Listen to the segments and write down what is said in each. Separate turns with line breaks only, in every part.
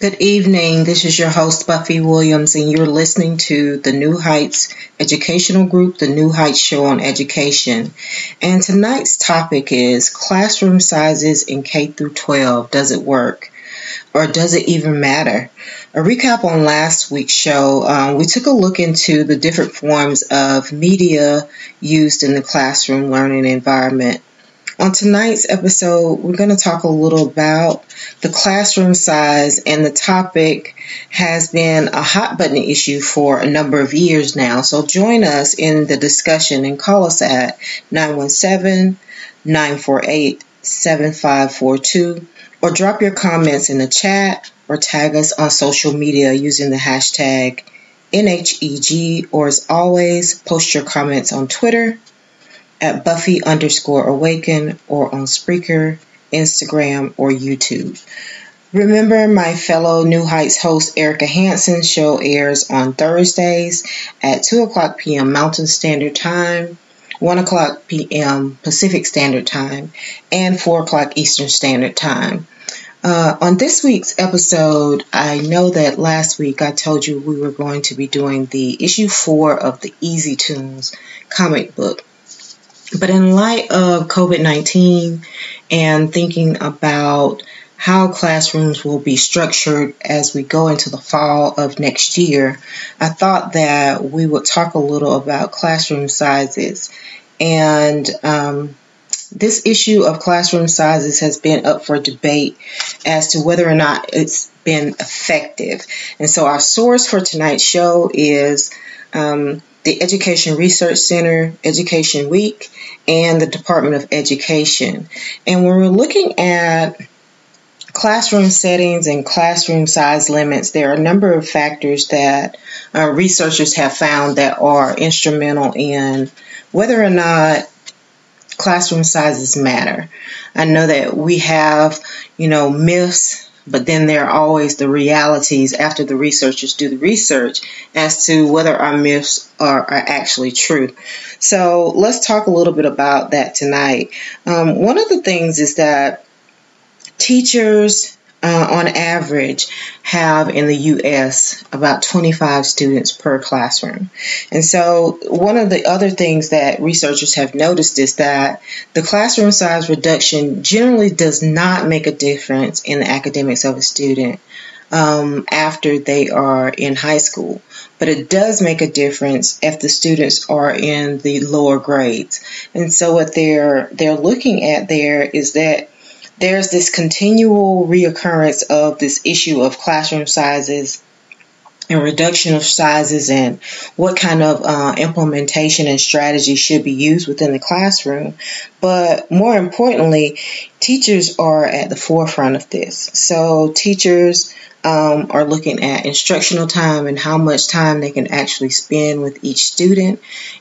Good evening. This is your host, Buffy Williams, and you're listening to the New Heights Educational Group, the New Heights Show on Education. And tonight's topic is classroom sizes in K through 12. Does it work? Or does it even matter? A recap on last week's show, um, we took a look into the different forms of media used in the classroom learning environment. On tonight's episode, we're going to talk a little about the classroom size, and the topic has been a hot button issue for a number of years now. So join us in the discussion and call us at 917 948 7542 or drop your comments in the chat or tag us on social media using the hashtag NHEG or as always, post your comments on Twitter at Buffy underscore awaken or on Spreaker, Instagram, or YouTube. Remember, my fellow New Heights host Erica Hansen's show airs on Thursdays at 2 o'clock p.m. Mountain Standard Time, 1 o'clock p.m. Pacific Standard Time, and 4 o'clock Eastern Standard Time. Uh, on this week's episode, I know that last week I told you we were going to be doing the issue four of the Easy Tunes comic book. But in light of COVID 19 and thinking about how classrooms will be structured as we go into the fall of next year, I thought that we would talk a little about classroom sizes. And um, this issue of classroom sizes has been up for debate as to whether or not it's been effective. And so our source for tonight's show is um, the Education Research Center, Education Week, and the Department of Education. And when we're looking at classroom settings and classroom size limits, there are a number of factors that uh, researchers have found that are instrumental in whether or not classroom sizes matter. I know that we have, you know, myths but then there are always the realities after the researchers do the research as to whether our myths are, are actually true. So let's talk a little bit about that tonight. Um, one of the things is that teachers uh, on average have in the U.S. about 25 students per classroom. And so one of the other things that researchers have noticed is that the classroom size reduction generally does not make a difference in the academics of a student. um, after they are in high school. But it does make a difference if the students are in the lower grades. And so what they're they're looking at there is that there's this continual reoccurrence of this issue of classroom sizes and reduction of sizes and what kind of uh, implementation and strategy should be used within the classroom. But more importantly, teachers are at the forefront of this. So teachers um, are looking at instructional time and how much time they can actually spend with each student.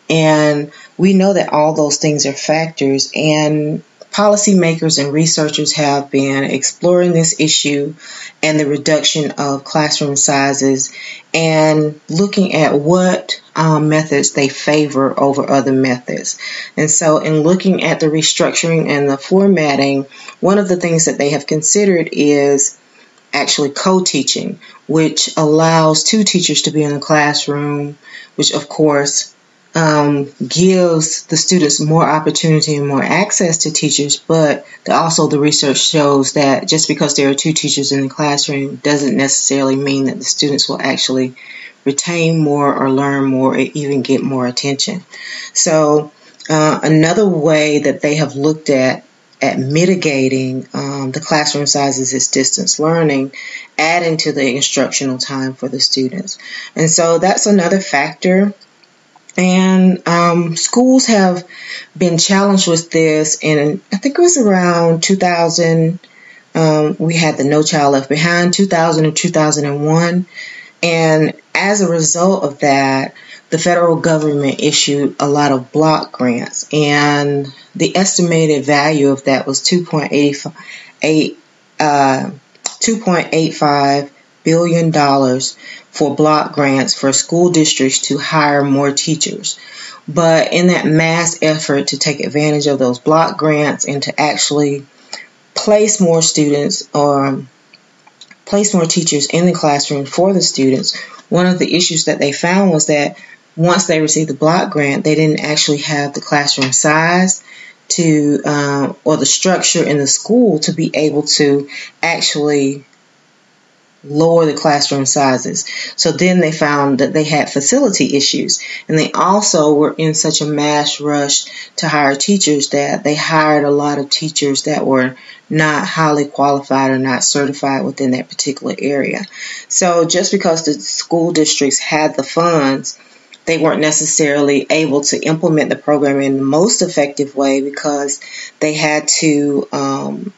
And we know that all those things are factors and policymakers and researchers have been exploring this issue and the reduction of classroom sizes and looking at what um, methods they favor over other methods. And so, in looking at the restructuring and the formatting, one of the things that they have considered is actually co teaching, which allows two teachers to be in the classroom, which of course um, gives the students more opportunity and more access to teachers, but the, also the research shows that just because there are two teachers in the classroom doesn't necessarily mean that the students will actually retain more or learn more or even get more attention. So, uh, another way that they have looked at at mitigating um, the classroom sizes is distance learning, adding to the instructional time for the students. And so that's another factor and um, schools have been challenged with this. And I think it was around 2000. Um, we had the No Child Left Behind 2000 and 2001. And as a result of that, the federal government issued a lot of block grants, and the estimated value of that was 2.85 uh, 2.85 billion dollars for block grants for school districts to hire more teachers. But in that mass effort to take advantage of those block grants and to actually place more students or place more teachers in the classroom for the students, one of the issues that they found was that once they received the block grant, they didn't actually have the classroom size to um, or the structure in the school to be able to actually lower the classroom sizes. So then they found that they had facility issues and they also were in such a mass rush to hire teachers that they hired a lot of teachers that were not highly qualified or not certified within that particular area. So just because the school districts had the funds, they weren't necessarily able to implement the program in the most effective way because they had to um,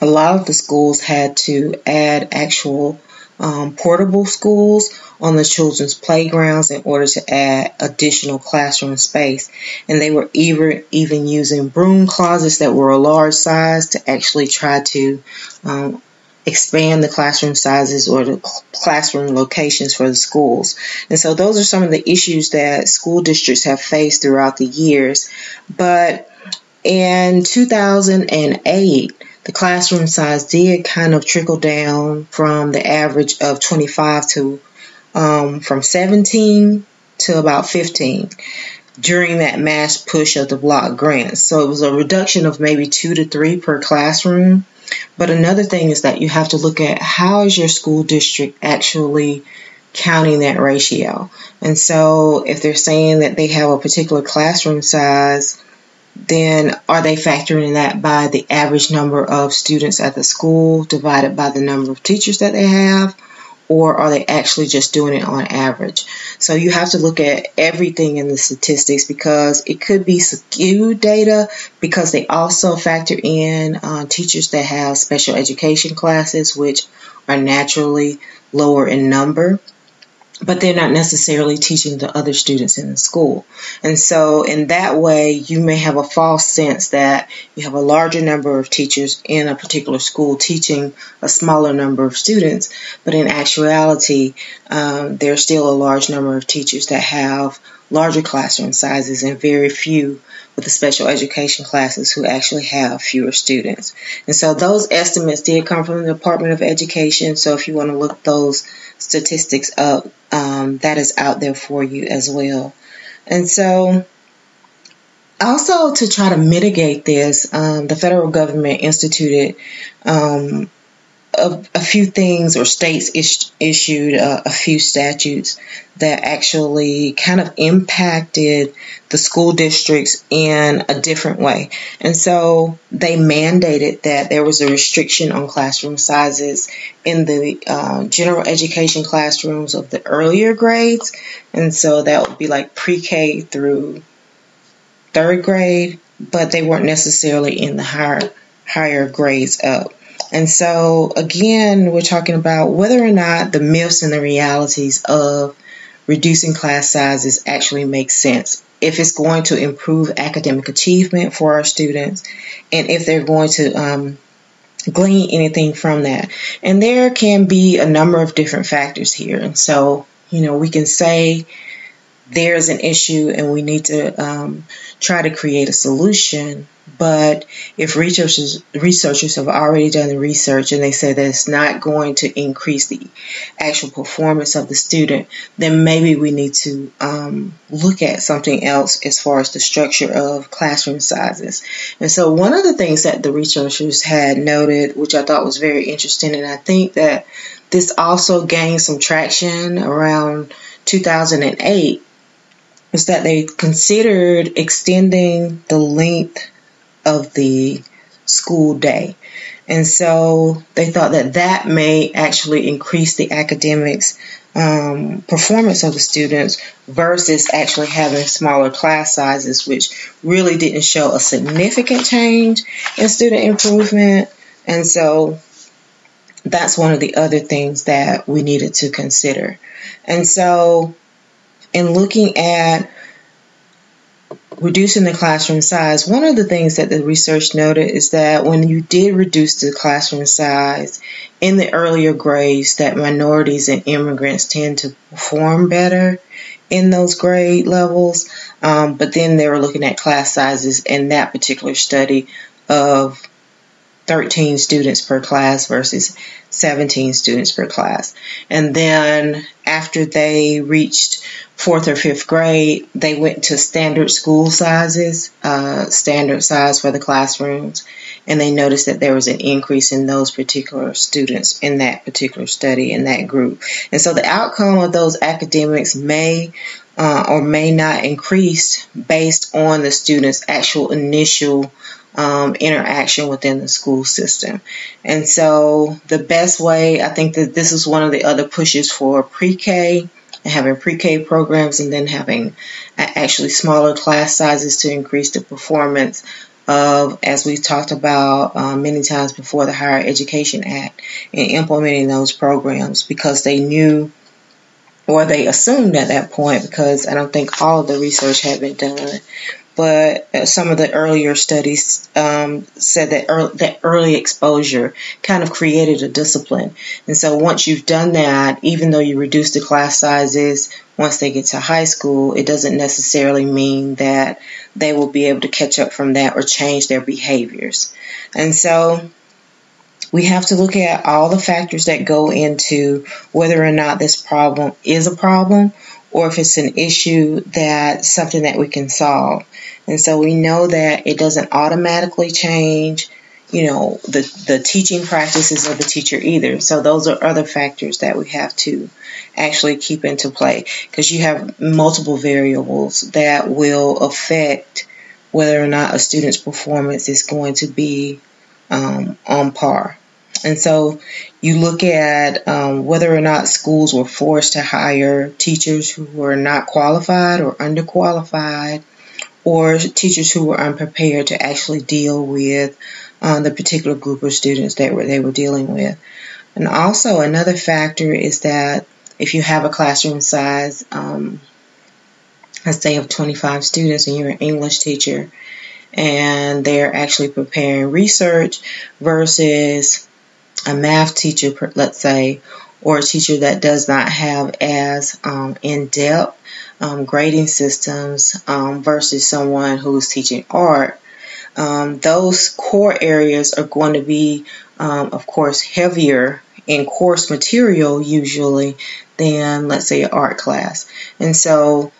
a lot of the schools had to add actual um, portable schools on the children's playgrounds in order to add additional classroom space. And they were even, even using broom closets that were a large size to actually try to um, expand the classroom sizes or the classroom locations for the schools. And so those are some of the issues that school districts have faced throughout the years. But in 2008, the classroom size did kind of trickle down from the average of 25 to um, from 17 to about 15 during that mass push of the block grants. So it was a reduction of maybe two to three per classroom. But another thing is that you have to look at how is your school district actually counting that ratio. And so if they're saying that they have a particular classroom size then are they factoring that by the average number of students at the school divided by the number of teachers that they have? Or are they actually just doing it on average? So you have to look at everything in the statistics because it could be skewed data because they also factor in uh, teachers that have special education classes, which are naturally lower in number but they're not necessarily teaching the other students in the school. And so, in that way, you may have a false sense that you have a larger number of teachers in a particular school teaching a smaller number of students, but in actuality, um, there's still a large number of teachers that have larger classroom sizes and very few with the special education classes who actually have fewer students. And so those estimates did come from the Department of Education. So if you want to look those statistics up, um, that is out there for you as well. And so also to try to mitigate this, um, the federal government instituted um, a, a few things, or states is, issued a, a few statutes that actually kind of impacted the school districts in a different way. And so they mandated that there was a restriction on classroom sizes in the uh, general education classrooms of the earlier grades. And so that would be like pre K through third grade, but they weren't necessarily in the higher, higher grades up. And so, again, we're talking about whether or not the myths and the realities of reducing class sizes actually make sense. If it's going to improve academic achievement for our students, and if they're going to um, glean anything from that. And there can be a number of different factors here. And so, you know, we can say there's an issue and we need to um, try to create a solution. But if researchers researchers have already done the research and they say that it's not going to increase the actual performance of the student, then maybe we need to um, look at something else as far as the structure of classroom sizes. And so one of the things that the researchers had noted, which I thought was very interesting, and I think that this also gained some traction around 2008 was that they considered extending the length of the school day. And so they thought that that may actually increase the academics um, performance of the students versus actually having smaller class sizes, which really didn't show a significant change in student improvement. And so that's one of the other things that we needed to consider. And so in looking at reducing the classroom size, one of the things that the research noted is that when you did reduce the classroom size in the earlier grades, that minorities and immigrants tend to perform better in those grade levels. Um, but then they were looking at class sizes in that particular study of 13 students per class versus 17 students per class. And then after they reached fourth or fifth grade, they went to standard school sizes, uh, standard size for the classrooms, and they noticed that there was an increase in those particular students in that particular study in that group. And so the outcome of those academics may uh, or may not increase based on the student's actual initial um, interaction within the school system. And so the best way, I think that this is one of the other pushes for pre-K having pre-K programs and then having actually smaller class sizes to increase the performance of, as we've talked about um, many times before, the Higher Education Act and implementing those programs because they knew or they assumed at that point because I don't think all of the research had been done, but uh, some of the earlier studies um, said that early, that early exposure kind of created a discipline. And so once you've done that, even though you reduce the class sizes once they get to high school, it doesn't necessarily mean that they will be able to catch up from that or change their behaviors. And so we have to look at all the factors that go into whether or not this problem is a problem or if it's an issue that something that we can solve. And so we know that it doesn't automatically change, you know, the, the teaching practices of the teacher either. So those are other factors that we have to actually keep into play because you have multiple variables that will affect whether or not a student's performance is going to be um, on par. And so you look at um, whether or not schools were forced to hire teachers who were not qualified or underqualified or teachers who were unprepared to actually deal with um, the particular group of students that were, they were dealing with. And also another factor is that if you have a classroom size, um, let's say of 25 students and you're an English teacher and they're actually preparing research versus a math teacher, let's say, or a teacher that does not have as um, in-depth um, grading systems um, versus someone who's teaching art, um, those core areas are going to be, um, of course, heavier in course material usually than, let's say, an art class. And so,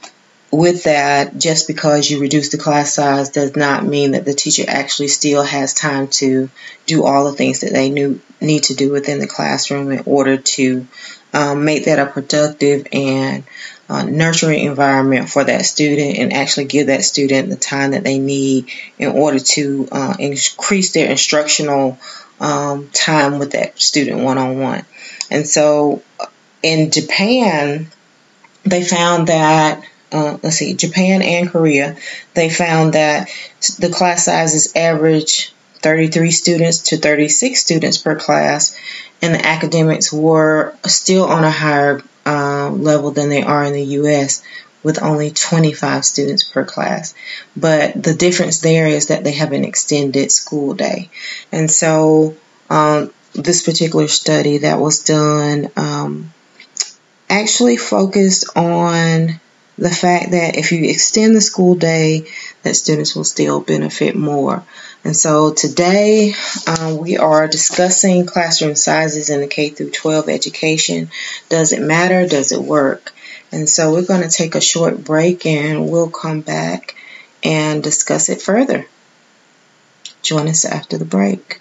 with that, just because you reduce the class size does not mean that the teacher actually still has time to do all the things that they knew need to do within the classroom in order to um, make that a productive and uh, nurturing environment for that student and actually give that student the time that they need in order to uh, increase their instructional um, time with that student one on one. And so in Japan, they found that uh, let's see, Japan and Korea, they found that the class sizes average 33 students to 36 students per class, and the academics were still on a higher uh, level than they are in the U.S. with only 25 students per class. But the difference there is that they have an extended school day. And so um, this particular study that was done um, actually focused on the fact that if you extend the school day, that students will still benefit more. And so today um, we are discussing classroom sizes in the K through 12 education. Does it matter? Does it work? And so we're going to take a short break and we'll come back and discuss it further. Join us after the break.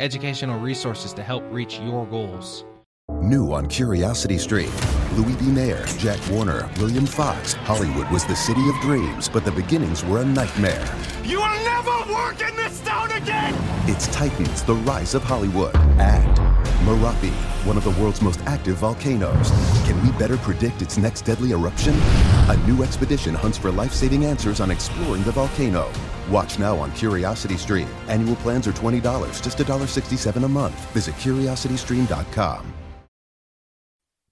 educational resources to help reach your goals.
New on Curiosity Stream. Louis B. Mayer, Jack Warner, William Fox. Hollywood was the city of dreams, but the beginnings were a nightmare.
You will never work in this town again!
It's Titans, the rise of Hollywood. And Merapi, one of the world's most active volcanoes. Can we better predict its next deadly eruption? A new expedition hunts for life saving answers on exploring the volcano. Watch now on Curiosity Stream. Annual plans are $20, just $1.67 a month. Visit curiositystream.com.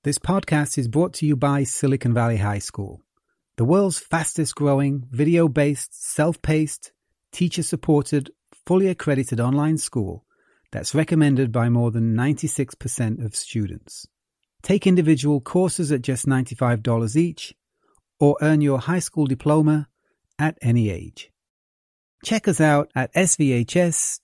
This podcast is brought to you by Silicon Valley High School, the world's fastest growing, video based, self paced, teacher supported, fully accredited online school that's recommended by more than 96% of students. Take individual courses at just $95 each or earn your high school diploma at any age. Check us out at svhs.co.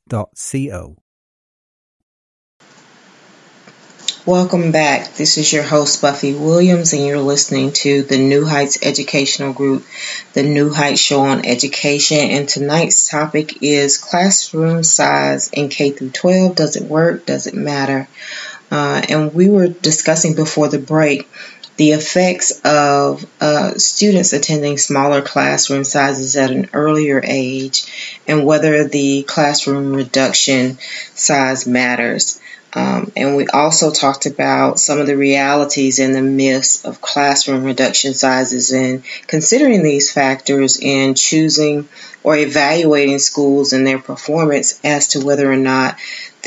Welcome back. This is your host, Buffy Williams, and you're listening to the New Heights Educational Group, the New Heights Show on Education. And tonight's topic is classroom size in K through 12. Does it work? Does it matter? Uh, and we were discussing before the break the effects of uh, students attending smaller classroom sizes at an earlier age and whether the classroom reduction size matters. Um, and we also talked about some of the realities and the myths of classroom reduction sizes and considering these factors in choosing or evaluating schools and their performance as to whether or not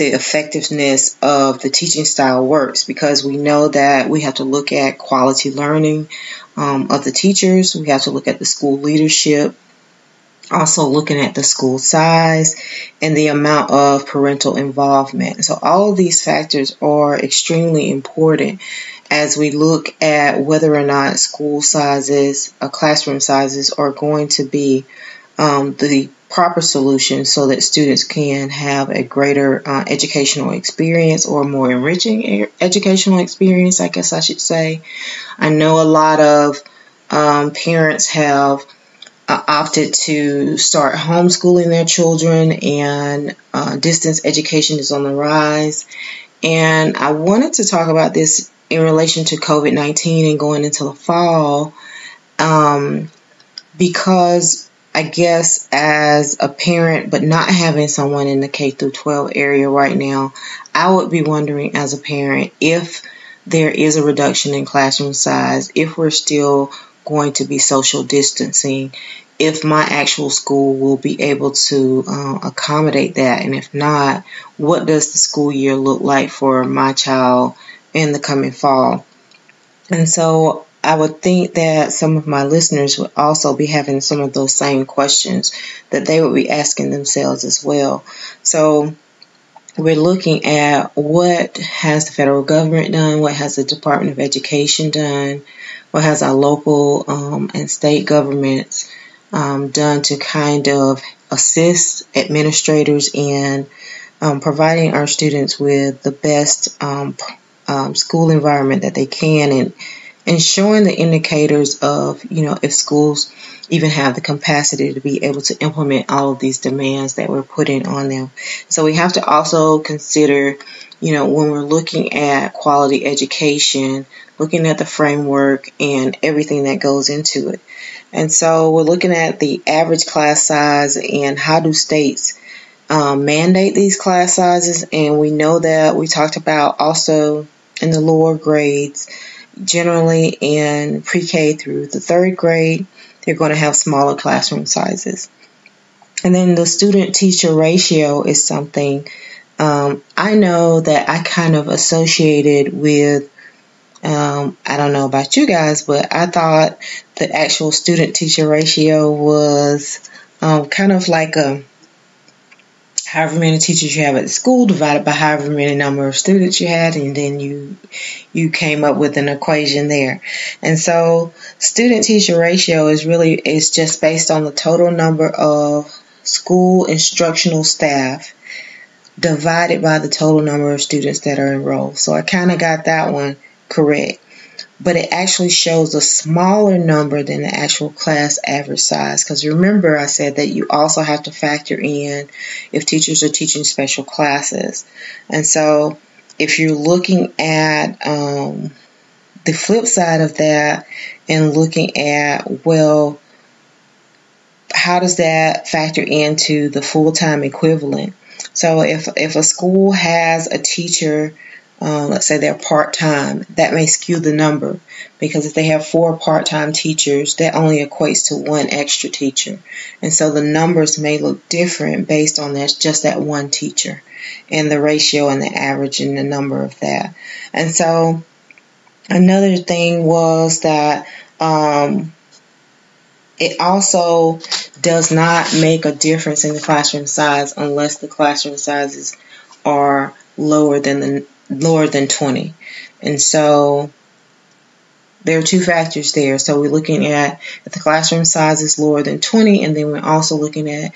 the effectiveness of the teaching style works because we know that we have to look at quality learning um, of the teachers, we have to look at the school leadership, also looking at the school size and the amount of parental involvement. So all of these factors are extremely important as we look at whether or not school sizes, or uh, classroom sizes are going to be um, the proper solution so that students can have a greater uh, educational experience or more enriching educational experience, I guess I should say. I know a lot of um, parents have uh, opted to start homeschooling their children, and uh, distance education is on the rise. And I wanted to talk about this in relation to COVID 19 and going into the fall um, because I guess as a parent, but not having someone in the K through 12 area right now, I would be wondering as a parent if there is a reduction in classroom size, if we're still going to be social distancing, if my actual school will be able to uh, accommodate that, and if not, what does the school year look like for my child in the coming fall? And so I would think that some of my listeners would also be having some of those same questions that they would be asking themselves as well. So we're looking at what has the federal government done, what has the Department of Education done, what has our local um, and state governments um, done to kind of assist administrators in um, providing our students with the best um, um, school environment that they can and and showing the indicators of you know if schools even have the capacity to be able to implement all of these demands that we're putting on them. So we have to also consider, you know, when we're looking at quality education, looking at the framework and everything that goes into it. And so we're looking at the average class size and how do states um, mandate these class sizes. And we know that we talked about also in the lower grades, generally in pre K through the third grade, they're going to have smaller classroom sizes. And then the student teacher ratio is something um, I know that I kind of associated with. Um, I don't know about you guys, but I thought the actual student teacher ratio was um, kind of like a however many teachers you have at school divided by however many number of students you had and then you you came up with an equation there. And so student teacher ratio is really is just based on the total number of school instructional staff divided by the total number of students that are enrolled. So i kind of got that one correct but it actually shows a smaller number than the actual class average size. Because remember, I said that you also have to factor in if teachers are teaching special classes. And so, if you're looking at um, the flip side of that and looking at, well, how does that factor into the full time equivalent? So, if, if a school has a teacher uh, let's say they're part time, that may skew the number because if they have four part time teachers, that only equates to one extra teacher. And so the numbers may look different based on that, just that one teacher and the ratio and the average and the number of that. And so another thing was that um, it also does not make a difference in the classroom size unless the classroom sizes are lower than the lower than 20. And so there are two factors there. So we're looking at if the classroom size is lower than 20, and then we're also looking at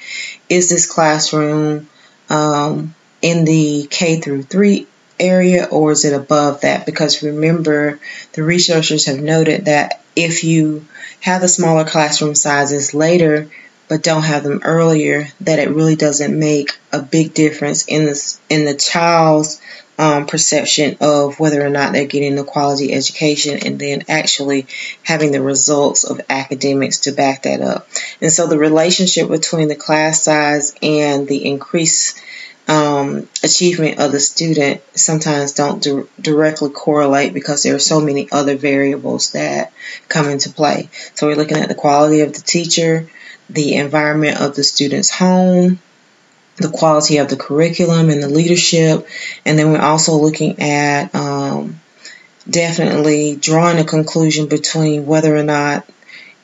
is this classroom um, in the K through 3 area or is it above that? Because remember, the researchers have noted that if you have the smaller classroom sizes later, but don't have them earlier, that it really doesn't make a big difference in the in the child's um, perception of whether or not they're getting the quality education and then actually having the results of academics to back that up. And so the relationship between the class size and the increased um, achievement of the student sometimes don't di- directly correlate because there are so many other variables that come into play. So we're looking at the quality of the teacher, the environment of the student's home, the quality of the curriculum and the leadership. And then we're also looking at um, definitely drawing a conclusion between whether or not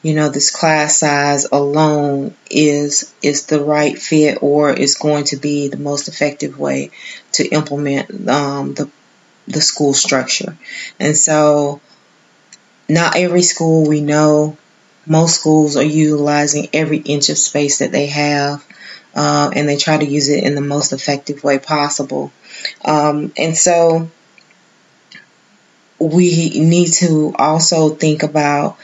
you know this class size alone is is the right fit or is going to be the most effective way to implement um, the the school structure. And so, not every school we know. Most schools are utilizing every inch of space that they have uh, and they try to use it in the most effective way possible. Um, and so we need to also think about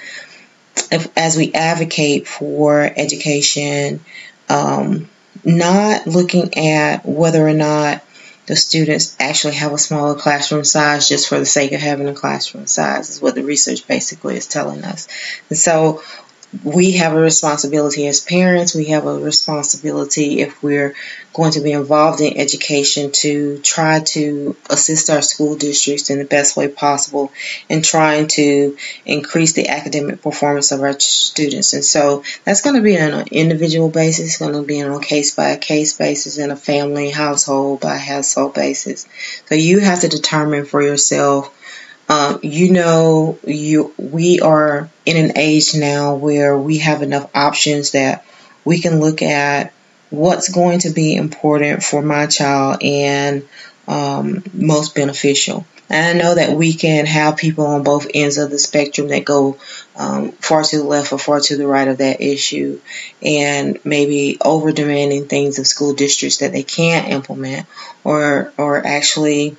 if, as we advocate for education, um, not looking at whether or not the students actually have a smaller classroom size just for the sake of having a classroom size is what the research basically is telling us. And so we have a responsibility as parents, we have a responsibility if we're going to be involved in education to try to assist our school districts in the best way possible and trying to increase the academic performance of our students. And so that's going to be on an individual basis, it's going to be on a case by case basis, and a family household by household basis. So you have to determine for yourself um, you know, you we are in an age now where we have enough options that we can look at what's going to be important for my child and um, most beneficial. And I know that we can have people on both ends of the spectrum that go um, far to the left or far to the right of that issue and maybe over demanding things of school districts that they can't implement or, or actually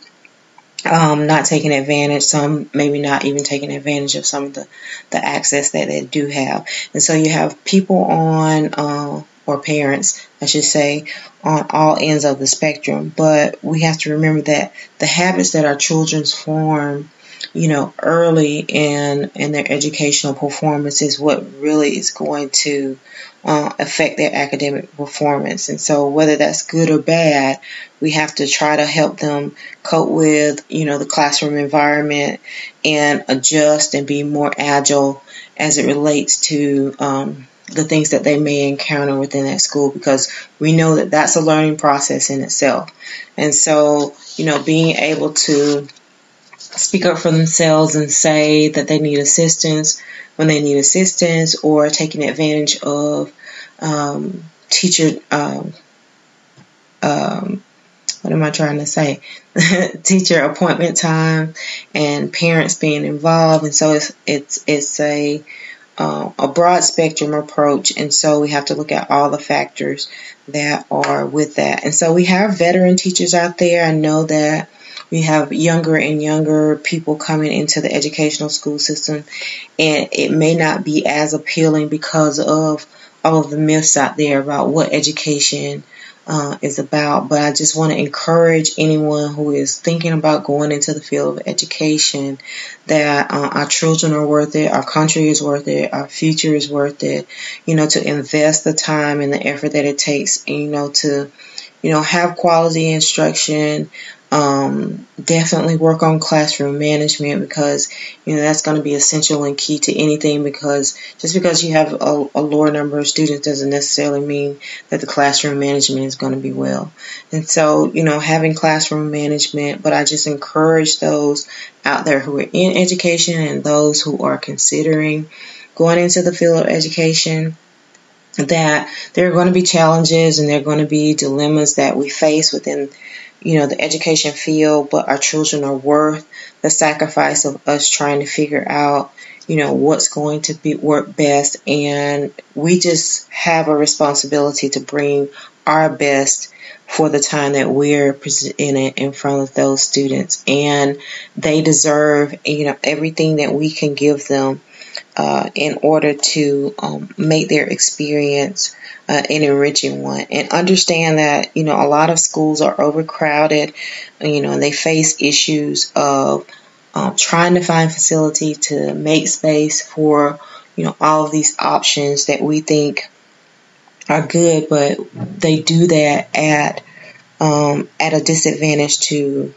um, not taking advantage, some maybe not even taking advantage of some of the, the access that they do have. And so you have people on, uh, or parents, I should say, on all ends of the spectrum. But we have to remember that the habits that our children form, you know, early in in their educational performance is what really is going to uh, affect their academic performance. And so, whether that's good or bad, we have to try to help them cope with, you know, the classroom environment and adjust and be more agile as it relates to um, the things that they may encounter within that school because we know that that's a learning process in itself. And so, you know, being able to speak up for themselves and say that they need assistance when they need assistance or taking advantage of um, teacher, um, um, what am I trying to say? teacher appointment time and parents being involved. And so it's, it's, it's a, uh, a broad spectrum approach, and so we have to look at all the factors that are with that. And so we have veteran teachers out there. I know that we have younger and younger people coming into the educational school system, and it may not be as appealing because of all of the myths out there about what education uh, is about. But I just want to encourage anyone who is thinking about going into the field of education that uh, our children are worth it, our country is worth it, our future is worth it. You know, to invest the time and the effort that it takes, you know, to you know have quality instruction, um, definitely work on classroom management because you know that's going to be essential and key to anything because just because you have a, a, lower number of students doesn't necessarily mean that the classroom management is going to be well. And so you know having classroom management but i just encourage those out there who are in education and those who are considering going into the field of education that there are going to be challenges and there are going to be dilemmas that we face within you know, the education field, but our children are worth the sacrifice of us trying to figure out, you know, what's going to be work best. And we just have a responsibility to bring our best for the time that we're presented in front of those students. And they deserve, you know, everything that we can give them uh, in order to um, make their experience uh, an enriching one. And understand that, you know, a lot of schools are overcrowded, you know, and they face issues of um, trying to find facility to make space for, you know, all of these options that we think are good, but they do that at um, at a disadvantage to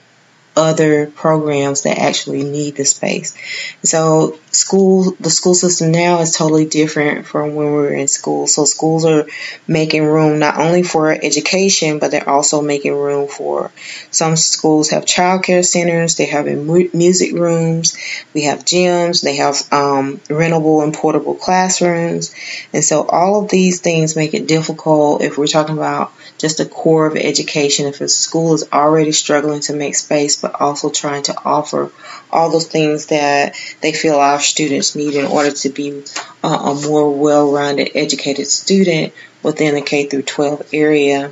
other programs that actually need the space. So school, the school system now is totally different from when we were in school. So schools are making room not only for education, but they're also making room for some schools have childcare centers. They have music rooms. We have gyms. They have um, rentable and portable classrooms. And so all of these things make it difficult if we're talking about just the core of education. If a school is already struggling to make space, but also trying to offer all those things that they feel our students need in order to be a, a more well-rounded, educated student within the K through 12 area.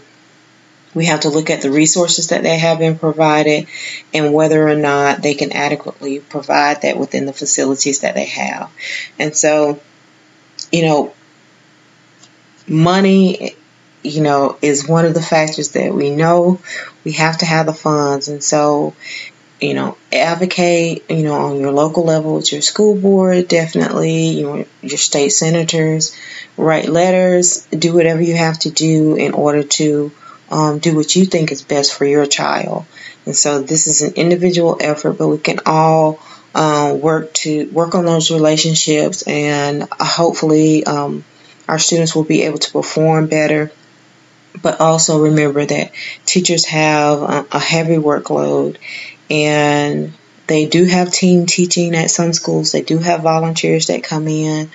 We have to look at the resources that they have been provided and whether or not they can adequately provide that within the facilities that they have. And so, you know, money you know, is one of the factors that we know we have to have the funds. And so, you know, advocate, you know, on your local level with your school board, definitely, you know, your state senators, write letters, do whatever you have to do in order to um, do what you think is best for your child. And so this is an individual effort, but we can all uh, work to work on those relationships and hopefully um, our students will be able to perform better but also remember that teachers have a heavy workload and they do have team teaching at some schools. They do have volunteers that come in,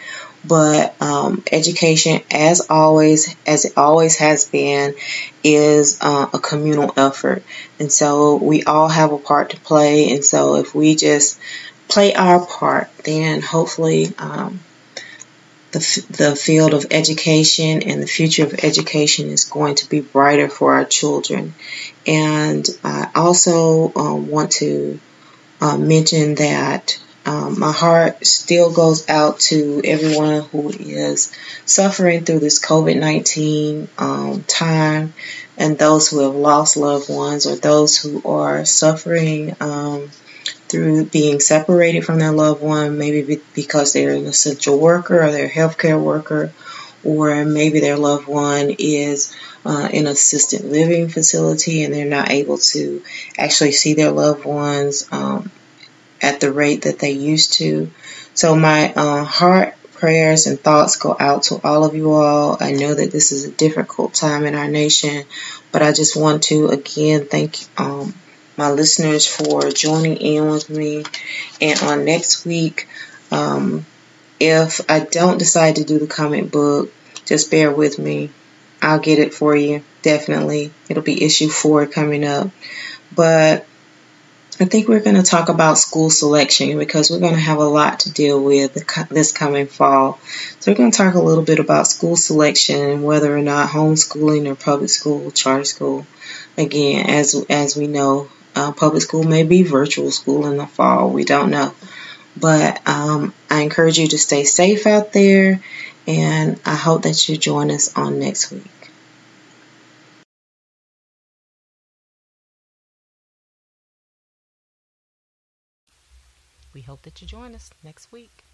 but um, education, as always, as it always has been, is uh, a communal effort. And so we all have a part to play. And so if we just play our part, then hopefully um, the, the field of education and the future of education is going to be brighter for our children. And I also um, want to uh, mention that um, my heart still goes out to everyone who is suffering through this COVID 19 um, time and those who have lost loved ones or those who are suffering um, through being separated from their loved one, maybe because they're an essential worker or they're a healthcare worker, or maybe their loved one is uh, in assisted living facility and they're not able to actually see their loved ones um, at the rate that they used to. So my uh, heart prayers and thoughts go out to all of you all. I know that this is a difficult time in our nation, but I just want to again thank um, my listeners for joining in with me. And on next week, um, if I don't decide to do the comic book, just bear with me. I'll get it for you. Definitely. It'll be issue four coming up. But I think we're going to talk about school selection because we're going to have a lot to deal with this coming fall. So we're going to talk a little bit about school selection and whether or not homeschooling or public school, charter school. Again, as as we know, uh, public school may be virtual school in the fall. We don't know, but um, I encourage you to stay safe out there, and I hope that you join us on next week.
We hope that you join us next week.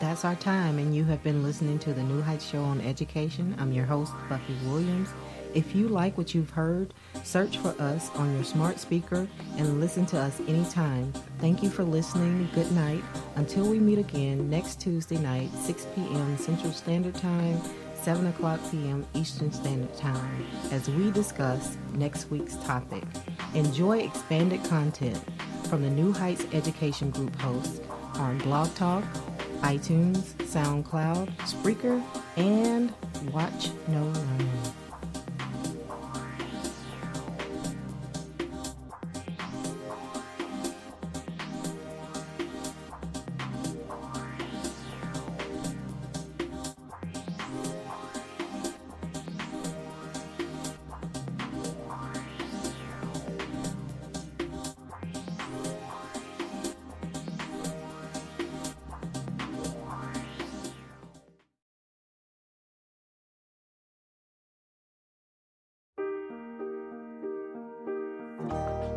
That's our time, and you have been listening to the New Heights Show on Education. I'm your host, Buffy Williams. If you like what you've heard, search for us on your smart speaker and listen to us anytime. Thank you for listening. Good night. Until we meet again next Tuesday night, 6 p.m. Central Standard Time, 7 o'clock p.m. Eastern Standard Time, as we discuss next week's topic. Enjoy expanded content from the New Heights Education Group hosts on Blog Talk, iTunes, SoundCloud, Spreaker, and Watch No Learn.